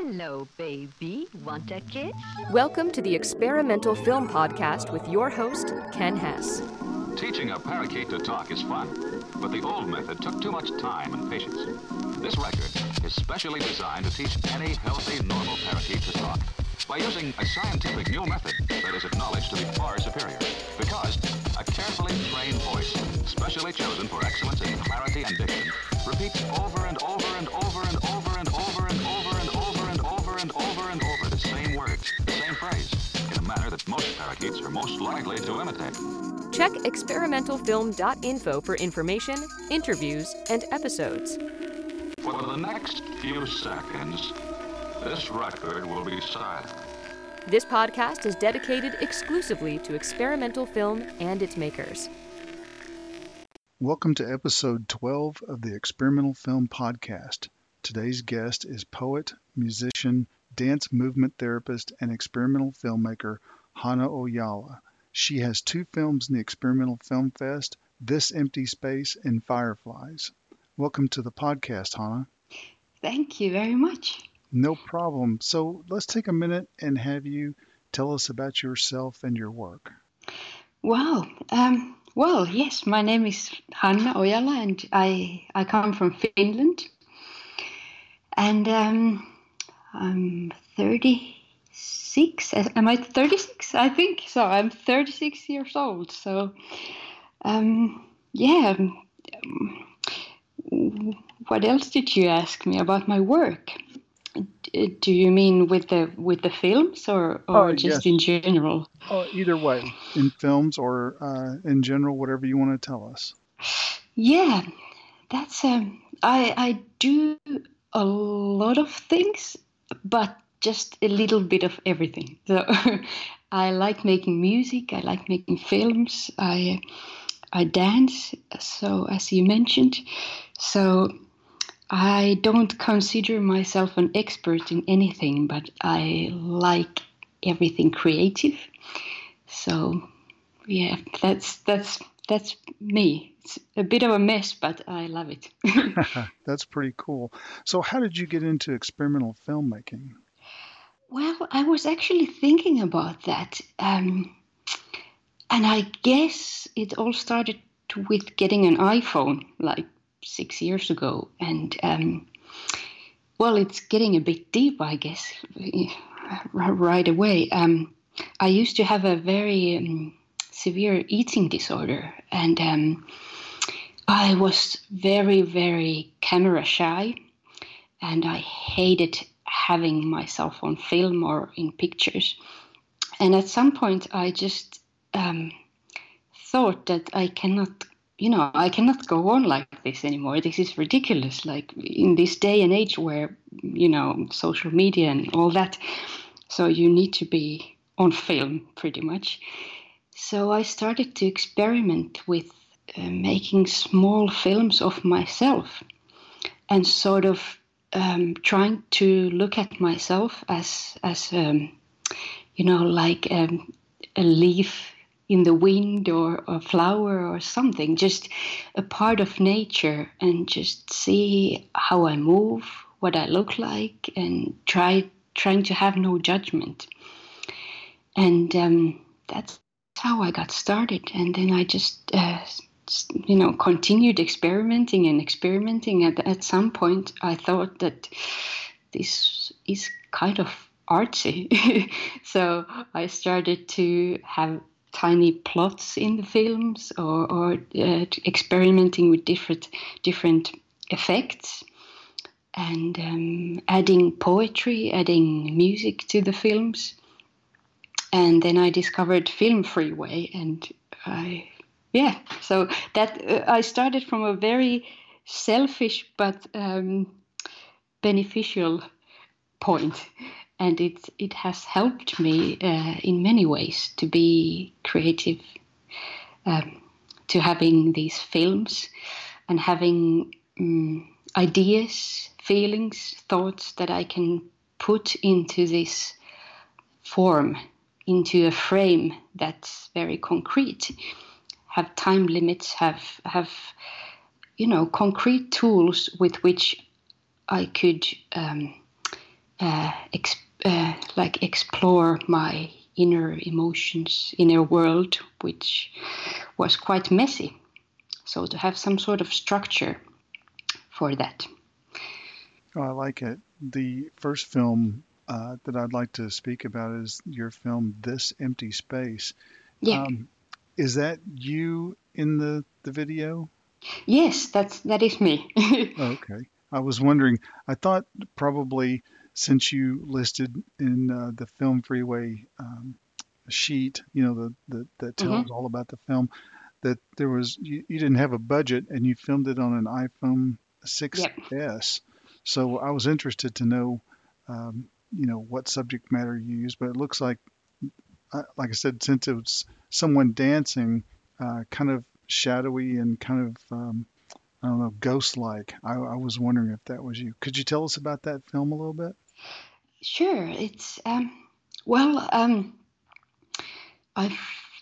Hello, baby. Want a kiss? Welcome to the Experimental Film Podcast with your host, Ken Hess. Teaching a parakeet to talk is fun, but the old method took too much time and patience. This record is specially designed to teach any healthy, normal parakeet to talk by using a scientific new method that is acknowledged to be far superior. Because a carefully trained voice, specially chosen for excellence in clarity and diction, repeats over and over and over and over the in a manner that most parakeets are most likely to imitate. Check experimentalfilm.info for information, interviews, and episodes. For the next few seconds, this record will be silent. This podcast is dedicated exclusively to experimental film and its makers. Welcome to episode 12 of the Experimental Film Podcast. Today's guest is poet, musician, dance movement therapist, and experimental filmmaker Hanna Ojala. She has two films in the Experimental Film Fest This Empty Space and Fireflies. Welcome to the podcast, Hannah. Thank you very much. No problem. So let's take a minute and have you tell us about yourself and your work. Wow. Um, well, yes, my name is Hanna Ojala, and I, I come from Finland. And um, I'm 36. Am I 36? I think so. I'm 36 years old. So, um, yeah. Um, what else did you ask me about my work? Do you mean with the with the films or, or Oh, just yes. in general? Oh, either way, in films or uh, in general, whatever you want to tell us. Yeah, that's um. I I do a lot of things, but just a little bit of everything. So I like making music. I like making films. I I dance. So as you mentioned, so I don't consider myself an expert in anything, but I like everything creative. So yeah, that's that's that's me. It's a bit of a mess, but I love it. That's pretty cool. So, how did you get into experimental filmmaking? well, I was actually thinking about that, um, and I guess it all started with getting an iPhone like six years ago, and um, well, it's getting a bit deep, I guess, right away. Um, I used to have a very um, severe eating disorder, and um, I was very, very camera shy, and I hated having myself on film or in pictures. And at some point, I just um, thought that I cannot, you know, I cannot go on like this anymore. This is ridiculous. Like in this day and age where, you know, social media and all that. So you need to be on film pretty much. So I started to experiment with uh, making small films of myself and sort of um, trying to look at myself as as um, you know like um, a leaf in the wind or a flower or something just a part of nature and just see how I move what I look like and try trying to have no judgment. And um, that's how I got started. And then I just uh, you know continued experimenting and experimenting. At, at some point i thought that this is kind of artsy. So i started to have tiny plots in the films or, or uh, experimenting with different different effects and um, adding poetry adding music to the films and then i discovered film freeway and i yeah so that uh, i started from a very selfish but um, beneficial point. And it it has helped me uh, in many ways to be creative um, to having these films and having um, ideas feelings thoughts that i can put into this form into a frame that's very concrete have time limits, have have you know concrete tools with which I could um, uh, ex- uh, like explore my inner emotions, inner world, which was quite messy. So to have some sort of structure for that. Oh, I like it. The first film uh, that I'd like to speak about is your film This Empty Space. Yeah. Um, is that you in the, the video? yes, that's that is me. Okay. I was wondering, I thought probably since you listed in uh, the Film Freeway um, sheet, you know, the, the that tells all about the film, that there was you, you didn't have a budget and you filmed it on an iPhone 6s. So I was interested to know, um, you know, what subject matter you use, but it looks like, uh, like I said, since it was someone dancing, uh, kind of shadowy and kind of um, I don't know, ghost-like. I, I was wondering if that was you. Could you tell us about that film a little bit? Sure, it's um, well, um, I've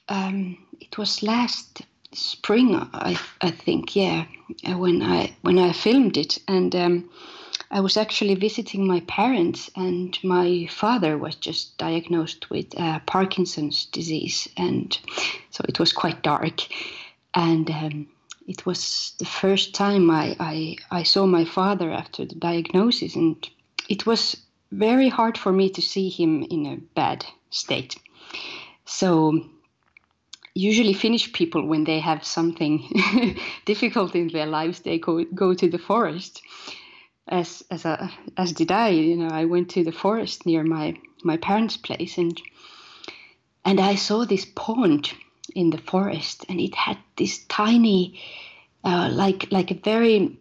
um, it was last spring, I I think, yeah, when I when I filmed it, and um, I was actually visiting my parents, and my father was just diagnosed with uh, Parkinson's disease, and so it was quite dark, and. Um, it was the first time I, I, I saw my father after the diagnosis, and it was very hard for me to see him in a bad state. So, usually, Finnish people, when they have something difficult in their lives, they go, go to the forest. As, as, a, as did I, you know, I went to the forest near my, my parents' place, and, and I saw this pond in the forest, and it had this tiny, uh, like like a very,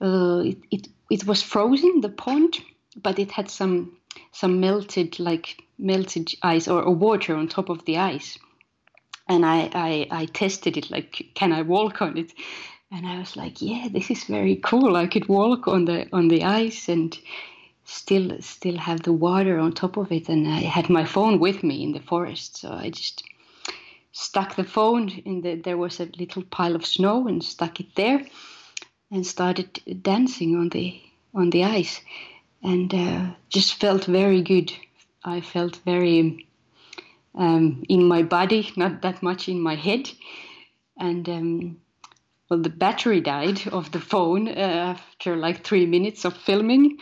uh, it, it it was frozen the pond, but it had some some melted like melted ice or, or water on top of the ice, and I, I I tested it like can I walk on it, and I was like yeah this is very cool. I could walk on the on the ice and still still have the water on top of it, and I had my phone with me in the forest, so I just stuck the phone in the there was a little pile of snow and stuck it there and started dancing on the on the ice. And uh, just felt very good. I felt very um, in my body not that much in my head. And um, well the battery died of the phone uh, after like three minutes of filming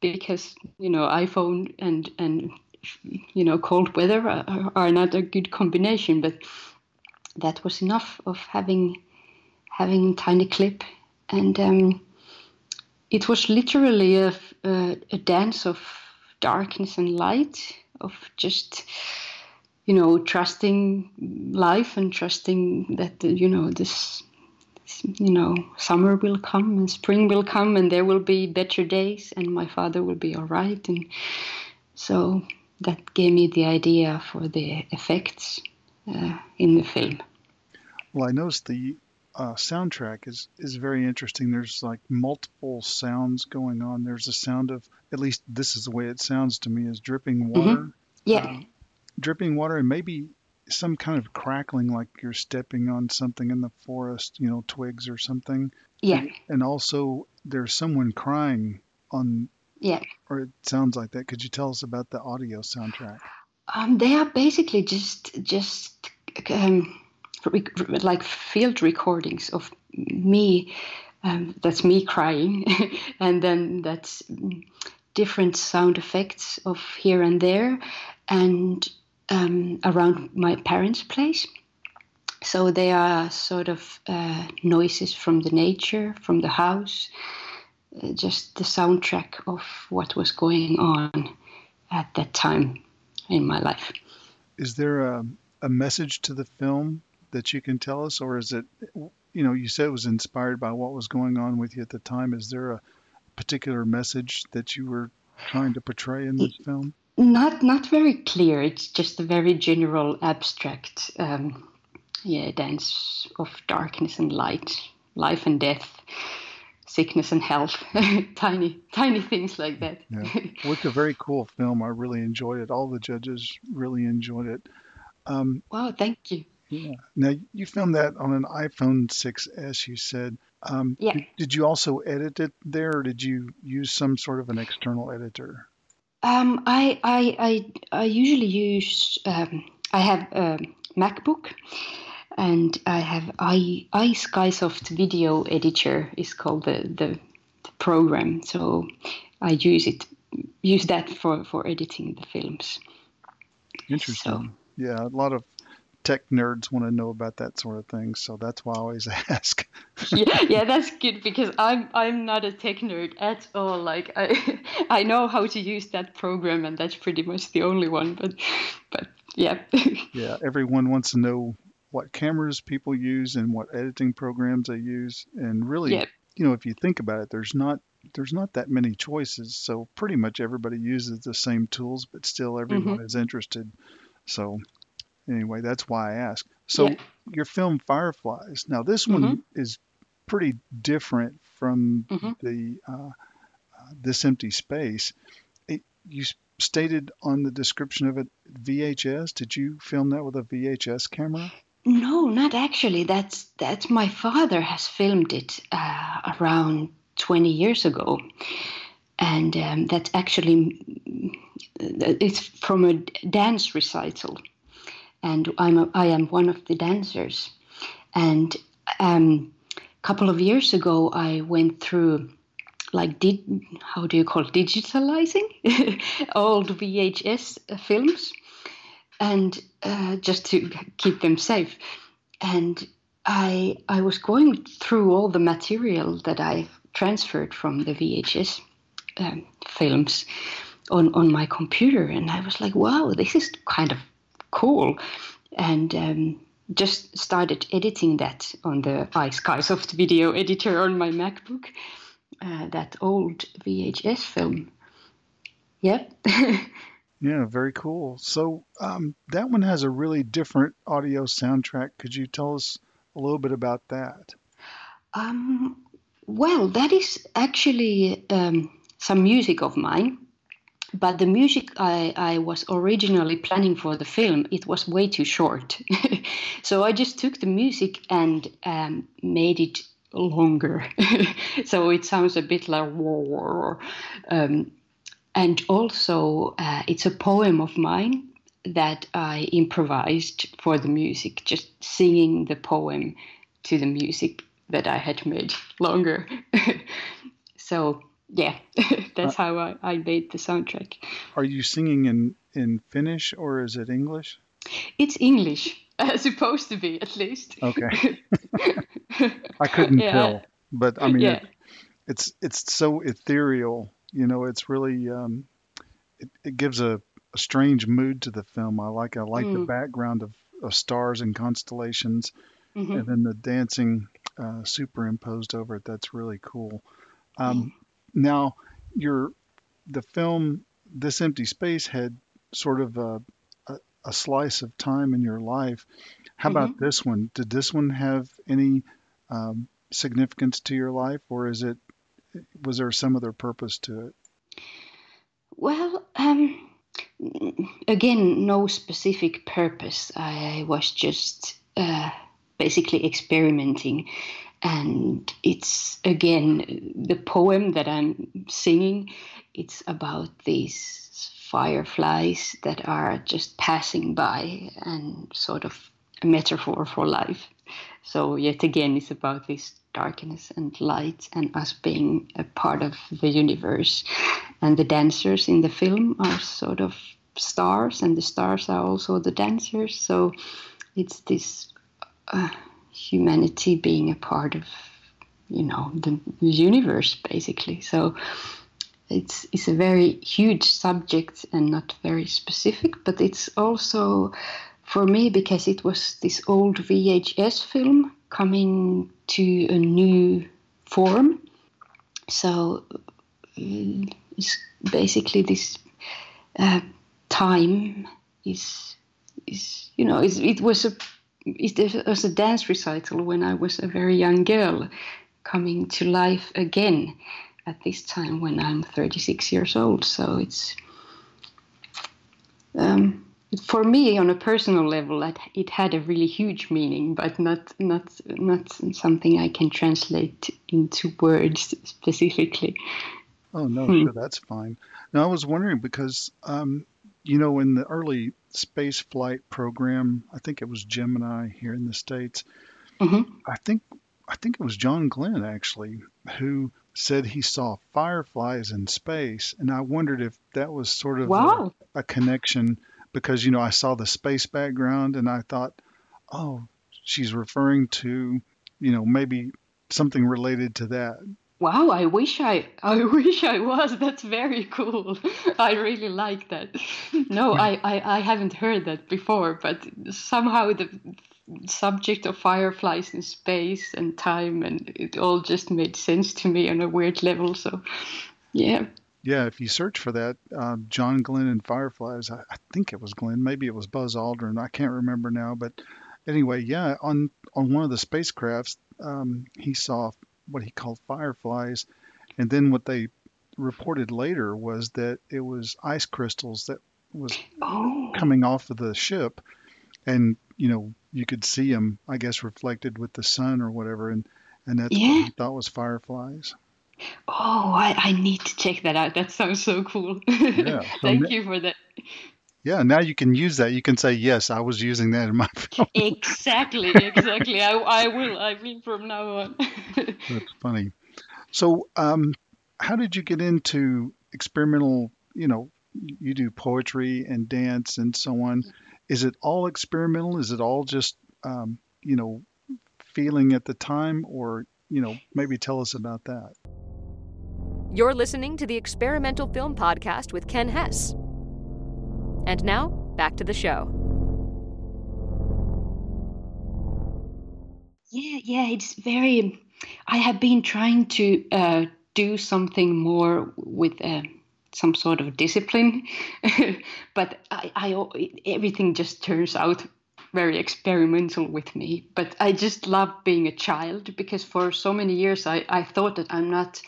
because you know iphone and and you know cold weather are, are not a good combination but that was enough of having having tiny clip. And um, it was literally a, a, a dance of darkness and light of just you know trusting life and trusting that you know this you know summer will come and spring will come and there will be better days and my father will be all right and so that gave me the idea for the effects uh, in the film. Well, I noticed the uh, soundtrack is is very interesting. There's like multiple sounds going on. There's a sound of at least this is the way it sounds to me is dripping water. Mm-hmm. Yeah. Uh, dripping water and maybe some kind of crackling like you're stepping on something in the forest, you know, twigs or something. Yeah. And, also there's someone crying on yeah. Or it sounds like that. Could you tell us about the audio soundtrack? Um, they are basically just just um, like field recordings of me. Um, that's me crying, and then that's different sound effects of here and there, and um, around my parents' place. So they are sort of uh, noises from the nature, from the house, just the soundtrack of what was going on at that time in my life. Is there a, a message to the film that you can tell us, or is it, you know, you said it was inspired by what was going on with you at the time. Is there a particular message that you were trying to portray in this film? Not, not very clear. It's just a very general, abstract, um, yeah, dance of darkness and light, life and death sickness and health, tiny, tiny things like that. Yeah, it's a very cool film. I really enjoyed it. All the judges really enjoyed it. Um, wow, thank you. Yeah. Now you filmed that on an iPhone 6s. You said, Um, Yeah. Did, did you also edit it there, or did you use some sort of an external editor? Um, I, I, I, I usually use, um, I have a MacBook and I have i iSkysoft video editor is called the, the, the program. So I use it, use that for, for editing the films. Interesting. So, Yeah, a lot of tech nerds want to know about that sort of thing, so that's why I always ask. yeah, yeah, that's good because I'm I'm not a tech nerd at all. Like I I know how to use that program and that's pretty much the only one. But but yeah. yeah, everyone wants to know what cameras people use and what editing programs they use, and really, Yeah. you know, if you think about it, there's not there's not that many choices, so pretty much everybody uses the same tools, but still everyone mm-hmm. is interested. So anyway, that's why I ask. So Yeah. your film Fireflies. Now this one is pretty different from Mhm. the uh, uh, this empty space. It, you stated on the description of it VHS. Did you film that with a VHS camera? No, not actually. That's that's my father has filmed it uh, around 20 years ago, and um, that's actually it's from a dance recital, and I'm a, I am one of the dancers, and um, a couple of years ago I went through like did how do you call it, digitalizing old VHS films and uh, just to keep them safe. And I I was going through all the material that I transferred from the VHS um, films on on my computer, and I was like, wow, this is kind of cool, and. Um, just started editing that on the iSkysoft video editor on my MacBook, uh, that old VHS film. Yep. Yeah, very cool. So um, that one has a really different audio soundtrack. Could you tell us a little bit about that? Um, well, that is actually um, some music of mine, but the music I, I was originally planning for the film it was way too short, so I just took the music and um, made it longer, so it sounds a bit like war. Um, and also, uh, it's a poem of mine that I improvised for the music, just singing the poem to the music that I had made longer. so yeah, that's how I, I made the soundtrack. Are you singing in, in Finnish or is it English? It's English, uh, supposed to be at least. Okay. I couldn't Yeah. tell, but I mean, yeah, it, it's it's so ethereal. You know, it's really um, it, it gives a, a strange mood to the film. I like I like the Mm. background of, of stars and constellations, Mhm. and then the dancing uh, superimposed over it. That's really cool. Um, Now, your the film This Empty Space had sort of a, a, a slice of time in your life. How about this one? Did this one have any um, significance to your life, or is it was there some other purpose to it? Well, um, again, no specific purpose. I was just uh, basically experimenting. And it's again the poem that I'm singing. It's about these fireflies that are just passing by and sort of a metaphor for life. So, yet again, it's about this darkness and light and us being a part of the universe. And the dancers in the film are sort of stars, and the stars are also the dancers. So, it's this uh, humanity being a part of, you know, the universe, basically. So, it's it's a very huge subject and not very specific, but it's also for me because it was this old VHS film coming to a new form. So uh, it's basically this uh, time is is you know it was a it was a dance recital when I was a very young girl coming to life again at this time when I'm 36 years old. So it's um, for me on a personal level that it had a really huge meaning but not not not something i can translate into words specifically Oh no, Hmm. sure, that's fine. Now I was wondering because um, you know in the early space flight program, I think it was Gemini here in the states. hmm I think I think it was John Glenn actually who said he saw fireflies in space, and I wondered if that was sort of a, a connection because you know I saw the space background and I thought, oh, she's referring to you know maybe something related to that. Wow i wish i i wish i was. That's very cool. I really like that. No I, I i haven't heard that before but somehow the subject of fireflies in space and time and it all just made sense to me on a weird level so yeah. Yeah, if you search for that, uh, John Glenn and Fireflies, I, I think it was Glenn, maybe it was Buzz Aldrin, I can't remember now. But anyway, yeah, on on one of the spacecrafts, um, he saw what he called fireflies, and then what they reported later was that it was ice crystals that was oh coming off of the ship, and you know you could see them, I guess, reflected with the sun or whatever, and and that's Yeah. what he thought was fireflies. Oh, I, I need to check that out. That sounds so cool. Yeah. Thank you for that. Yeah, now you can use that. You can say, yes, I was using that in my film. Exactly, exactly. I, I will. I mean, from now on. That's funny. So, um, how did you get into experimental? You know, you do poetry and dance and so on. Is it all experimental? Is it all just, um, you know, feeling at the time, or you know, maybe tell us about that. You're listening to the Experimental Film Podcast with Ken Hess. And now, back to the show. Yeah, yeah, it's very. I have been trying to uh, do something more with uh, some sort of discipline, but I, I, everything just turns out very experimental with me. But I just love being a child because for so many years I, I thought that I'm not,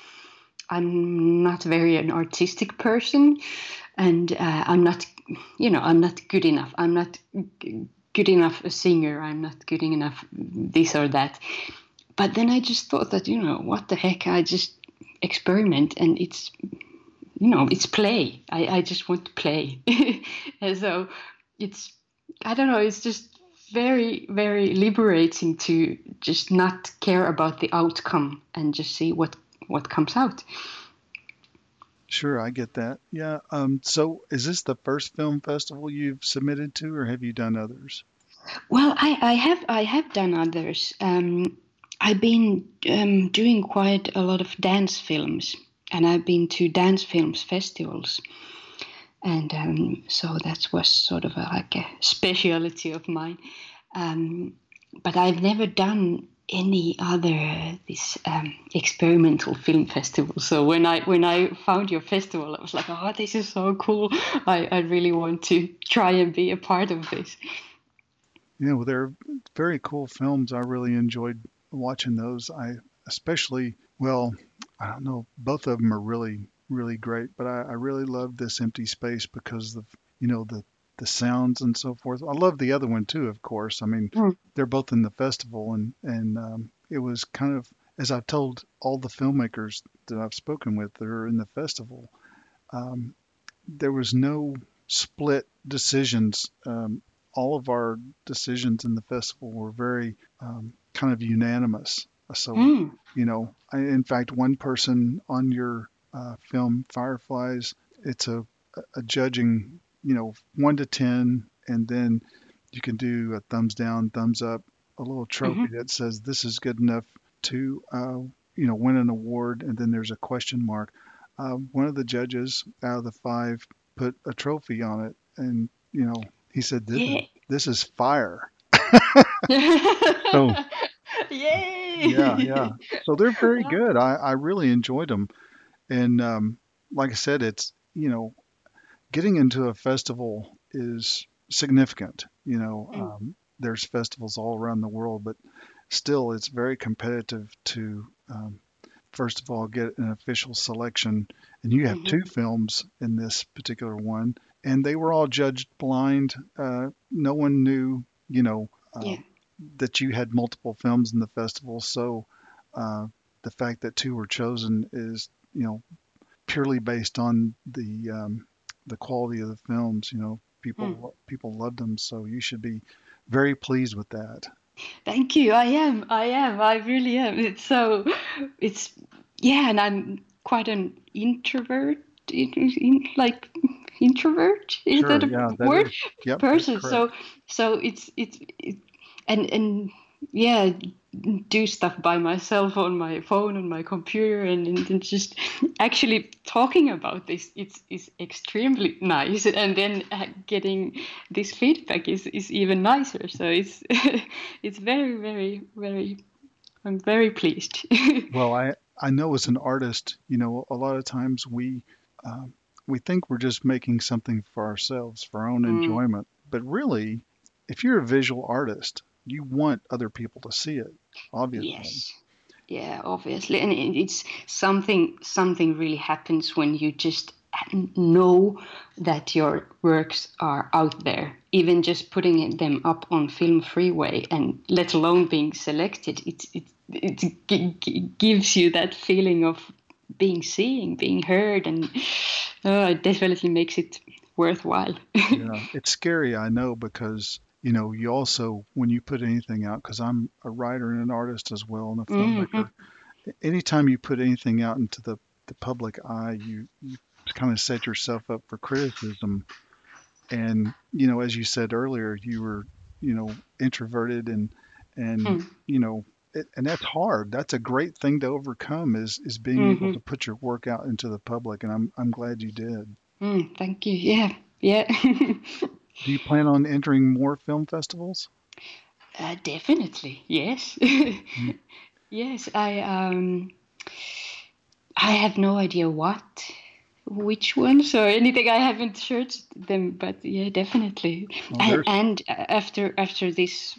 I'm not very an artistic person, and uh, I'm not, you know, I'm not good enough. I'm not good enough a singer. I'm not good enough this or that. But then I just thought that, you know, what the heck? I just experiment and it's, you know, it's play. I, I just want to play. and so it's, I don't know, it's just very, very liberating to just not care about the outcome and just see what, what comes out. Sure, I get that. Yeah. Um, so, is this the first film festival you've submitted to, or have you done others? Well, I, I have I have done others. Um, I've been um, doing quite a lot of dance films, and I've been to dance films festivals, and um, so that was sort of a, like a speciality of mine. Um, but I've never done any other this um, experimental film festival. So when I when I found your festival, I was like, oh, this is so cool! I, I really want to try and be a part of this. Yeah, well, they're very cool films. I really enjoyed watching those. I especially, well, I don't know, both of them are really, really great. But I, I really love this empty space because of, you know, the the sounds and so forth. I love the other one too, of course. I mean, Mm. they're both in the festival, and and um, it was kind of as I've told all the filmmakers that I've spoken with that are in the festival, um, there was no split decisions. Um, all of our decisions in the festival were very um, kind of unanimous. So, Mm. you know, I, in fact, one person on your uh, film Fireflies, it's a, a judging, you know, one to 10, and then you can do a thumbs down, thumbs up, a little trophy that says this is good enough to, uh, you know, win an award, and then there's a question mark. Uh, one of the judges out of the five put a trophy on it, and you know, he said, "This, Yeah. this is fire." so, Yay! yeah, yeah. So they're very good. I, I really enjoyed them, and um, like I said, it's you know, getting into a festival is significant. You know, Mm. um, there's festivals all around the world, but still, it's very competitive to um, first of all get an official selection. And you have Mhm. two films in this particular one, and they were all judged blind. Uh, no one knew, you know, uh, Yeah. that you had multiple films in the festival. So uh, the fact that two were chosen is, you know, purely based on the um, the quality of the films. You know, people Hmm. people loved them, so you should be very pleased with that. Thank you. I am. I am. I really am. It's so. It's yeah, and I'm quite an introvert. In, in, like introvert is Sure, that a yeah, that word? is- Yep, Person. So so it's it's it, and and yeah, do stuff by myself on my phone on my computer and, and, and just actually talking about this it's is extremely nice and then uh, getting this feedback is, is even nicer so it's it's very very very i'm very pleased Well, I I know as an artist, you know, a lot of times we um, we think we're just making something for ourselves, for our own Mm. enjoyment, but really, if you're a visual artist, you want other people to see it. Obviously. yes. Yeah obviously. And it's something something really happens when you just know that your works are out there. Even just putting them up on film freeway and let alone being selected it it, it g- gives you that feeling of being seen being heard and uh, it definitely makes it worthwhile. Yeah, it's scary, I know, because you know you also when you put anything out, because I'm a writer and an artist as well and a filmmaker. Anytime you put anything out into the the public eye, you you kind of set yourself up for criticism. And you know, as you said earlier, you were you know introverted and and Hmm. you know. It, and that's hard. That's a great thing to overcome is is being able Mhm. to put your work out into the public, and I'm I'm glad you did. Mm, thank you yeah yeah Do you plan on entering more film festivals? Uh, definitely, yes. yes, I um, I have no idea what, which ones or anything. I haven't searched them, but yeah, definitely. Well, and, and after after this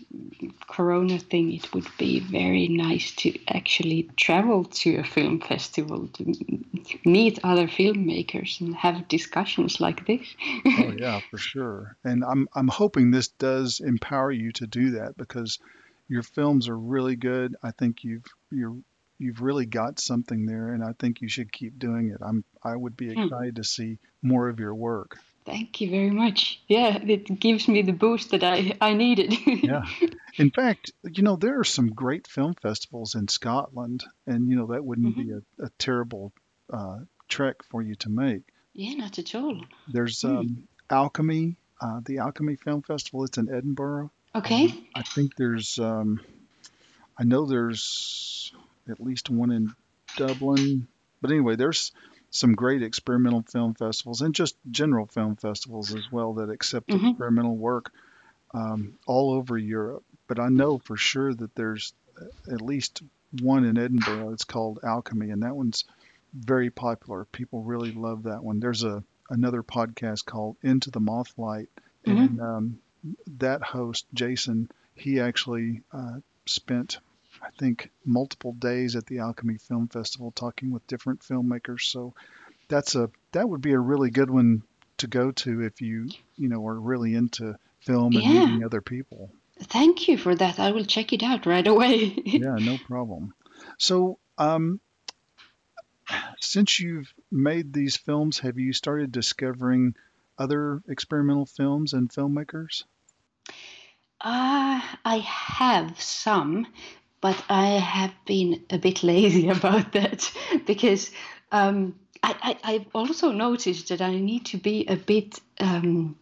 Corona thing, it would be very nice to actually travel to a film festival to meet other filmmakers and have discussions like this. Oh yeah, for sure. And I'm I'm hoping this does empower you to do that because your films are really good. I think you've you're you've really got something there and I think you should keep doing it. I'm I would be Hmm. excited to see more of your work. Thank you very much. Yeah, it gives me the boost that I, I needed. Yeah. In fact, you know, there are some great film festivals in Scotland and you know that wouldn't be a, a terrible uh, trek for you to make. yeah, not at all. There's Hmm. um, Alchemy, uh, the Alchemy Film Festival. It's in Edinburgh. Okay. I think there's, um, I know there's at least one in Dublin. But anyway, there's some great experimental film festivals and just general film festivals as well that accept Mhm. experimental work um, all over Europe. But I know for sure that there's at least one in Edinburgh. It's called Alchemy, and that one's very popular. People really love that one. There's a another podcast called Into the Mothlight, Mhm. and um, that host Jason, he actually uh, spent, I think, multiple days at the Alchemy Film Festival talking with different filmmakers. So that's a that would be a really good one to go to if you you know are really into film and Yeah. meeting other people. Thank you for that. I will check it out right away. yeah, no problem. So, um, since you've made these films, have you started discovering other experimental films and filmmakers? Uh, I have some, but I have been a bit lazy about that because um, I, I, I've also noticed that I need to be a bit, um,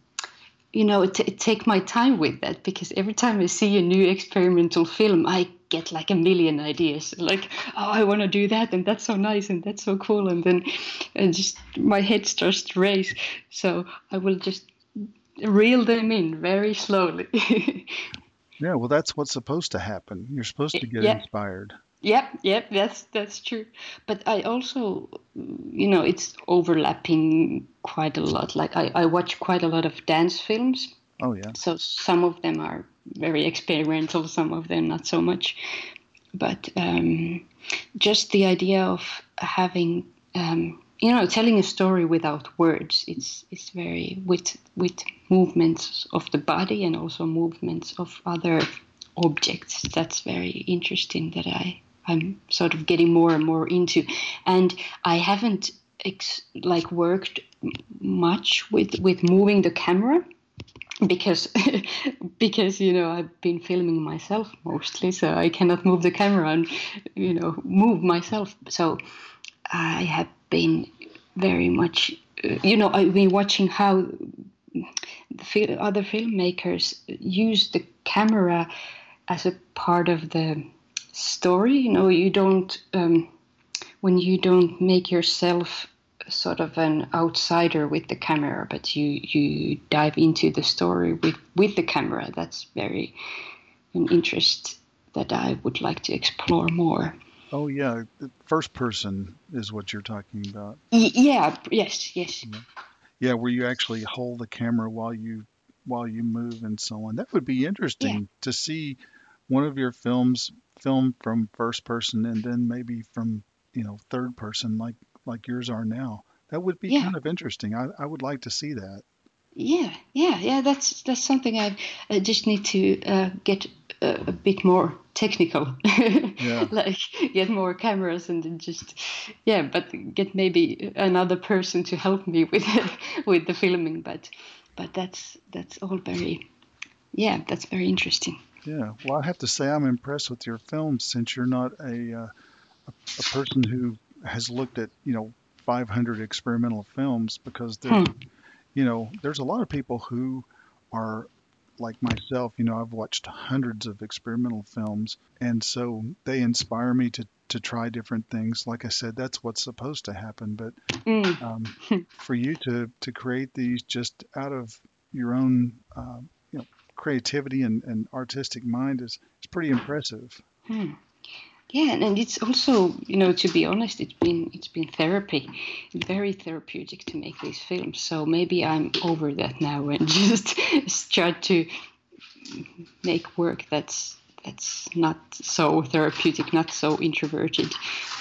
you know, t- take my time with that because every time I see a new experimental film, I get like a million ideas. Like, oh, I want to do that, and that's so nice, and that's so cool, and then, and just my head starts to race. So I will just reel them in very slowly. Yeah, well, that's what's supposed to happen. You're supposed to get Yeah. inspired. Yep, yep, that's that's true. But I also, you know, it's overlapping quite a lot. Like I, I watch quite a lot of dance films, Oh yeah, so some of them are very experimental, some of them not so much. But um, just the idea of having um, you know telling a story without words it's it's very with with movements of the body and also movements of other objects that's very interesting that i i'm sort of getting more and more into and i haven't ex- like worked much with with moving the camera because because you know I've been filming myself mostly, so I cannot move the camera and you know move myself. So I have been very much, uh, you know, I've been watching how the other filmmakers use the camera as a part of the story. You know, you don't um, when you don't make yourself sort of an outsider with the camera, but you you dive into the story with with the camera. That's very an interest that I would like to explore more. Oh yeah, first person is what you're talking about. Yeah. Yes. Yes. Yeah. Yeah, where you actually hold the camera while you while you move and so on. That would be interesting yeah. to see one of your films filmed from first person and then maybe from you know third person like like yours are now. That would be yeah. kind of interesting. I, I would like to see that. Yeah, yeah, yeah. That's that's something I, I just need to uh, get a, a, bit more technical. yeah. like get more cameras and just yeah, but get maybe another person to help me with with the filming. But but that's that's all very yeah, that's very interesting. Yeah. Well, I have to say I'm impressed with your films since you're not a uh, a, a person who has looked at you know 500 experimental films because there, hmm. you know there's a lot of people who are like myself you know i've watched hundreds of experimental films and so they inspire me to to try different things like i said that's what's supposed to happen but mm. um, for you to to create these just out of your own uh, you know creativity and, and artistic mind is, is pretty impressive hmm. Yeah, and it's also, you know, to be honest, it's been it's been therapy, very therapeutic to make these films. So maybe I'm over that now and just start to make work that's that's not so therapeutic, not so introverted,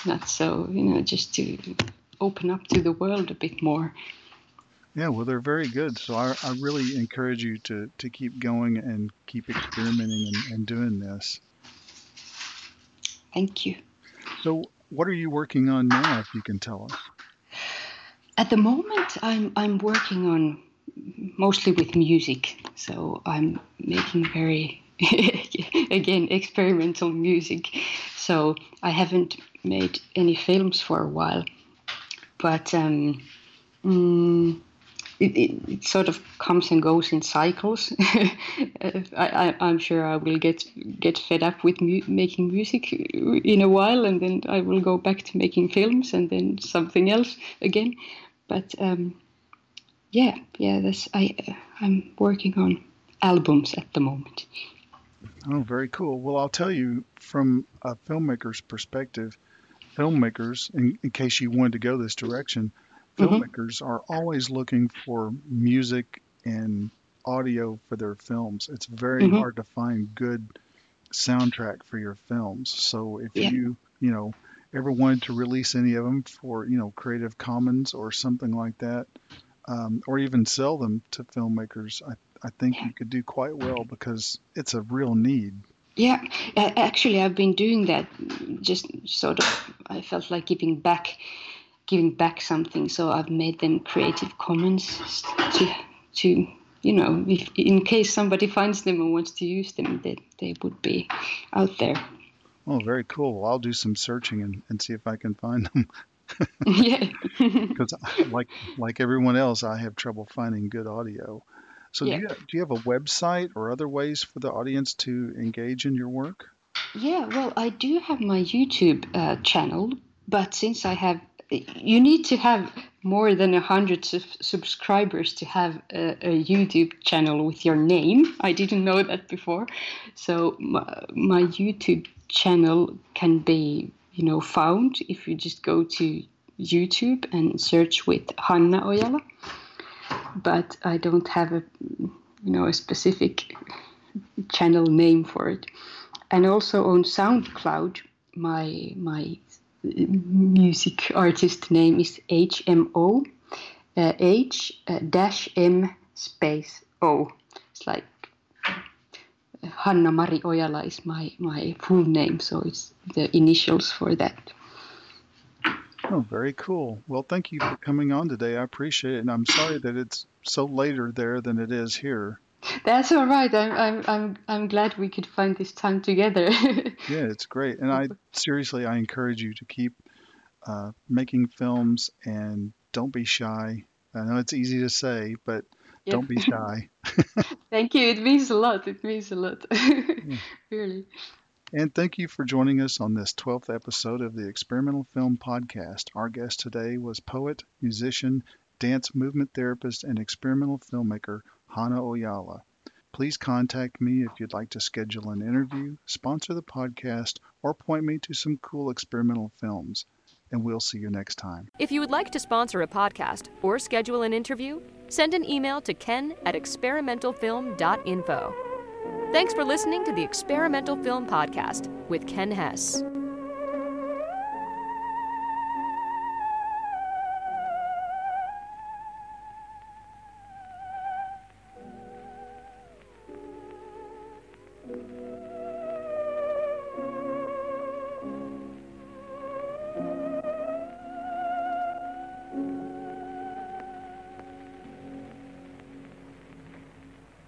not so, you know, just to open up to the world a bit more. Yeah, well, they're very good. So I, I really encourage you to, to keep going and keep experimenting and, and doing this. Thank you. So, what are you working on now, if you can tell us? At the moment, I'm I'm working on mostly with music. So I'm making very again experimental music. So I haven't made any films for a while, but um, mm, it, it, it, sort of comes and goes in cycles. I, am sure I will get get fed up with mu- making music in a while, and then I will go back to making films, and then something else again. But um, yeah, yeah, that's I I'm working on albums at the moment. Oh, very cool. Well, I'll tell you from a filmmaker's perspective, filmmakers, in, in case you wanted to go this direction. Filmmakers mm-hmm. are always looking for music and audio for their films. It's very mm-hmm. hard to find good soundtrack for your films. So if yeah. you, you know, ever wanted to release any of them for, you know, Creative Commons or something like that, um, or even sell them to filmmakers, I, I think yeah. you could do quite well because it's a real need. Yeah, actually, I've been doing that. Just sort of, I felt like giving back giving back something. So I've made them Creative Commons to to you know if in case somebody finds them and wants to use them, that they, they would be out there. Oh, very cool. Well, I'll do some searching and, and see if I can find them. yeah. Because like like everyone else, I have trouble finding good audio. So yeah. do, you, do you have a website or other ways for the audience to engage in your work? Yeah, well, I do have my YouTube uh, channel, but since I have you need to have more than a hundred su- subscribers to have a, a, YouTube channel with your name. I didn't know that before. So my, my, YouTube channel can be, you know, found if you just go to YouTube and search with Hanna Ojala. But I don't have a, you know, a specific channel name for it. And also on SoundCloud, my my music artist name is HMO, uh, H uh, dash M space O. It's like Hanna Mari Ojala is my, my full name, so it's the initials for that. Oh, very cool. Well, thank you for coming on today. I appreciate it. And I'm sorry that it's so later there than it is here. That's all right. I'm, I'm, I'm, I'm glad we could find this time together. Yeah, it's great. And I seriously, I encourage you to keep uh, making films and don't be shy. I know it's easy to say, but Yeah. don't be shy. Thank you. It means a lot. It means a lot. really. And thank you for joining us on this 12th episode of the Experimental Film Podcast. Our guest today was poet, musician, dance movement therapist, and experimental filmmaker Hanna Ojala. Please contact me if you'd like to schedule an interview, sponsor the podcast, or point me to some cool experimental films. And we'll see you next time. If you would like to sponsor a podcast or schedule an interview, send an email to ken at experimentalfilm.info. Thanks for listening to the Experimental Film Podcast with Ken Hess.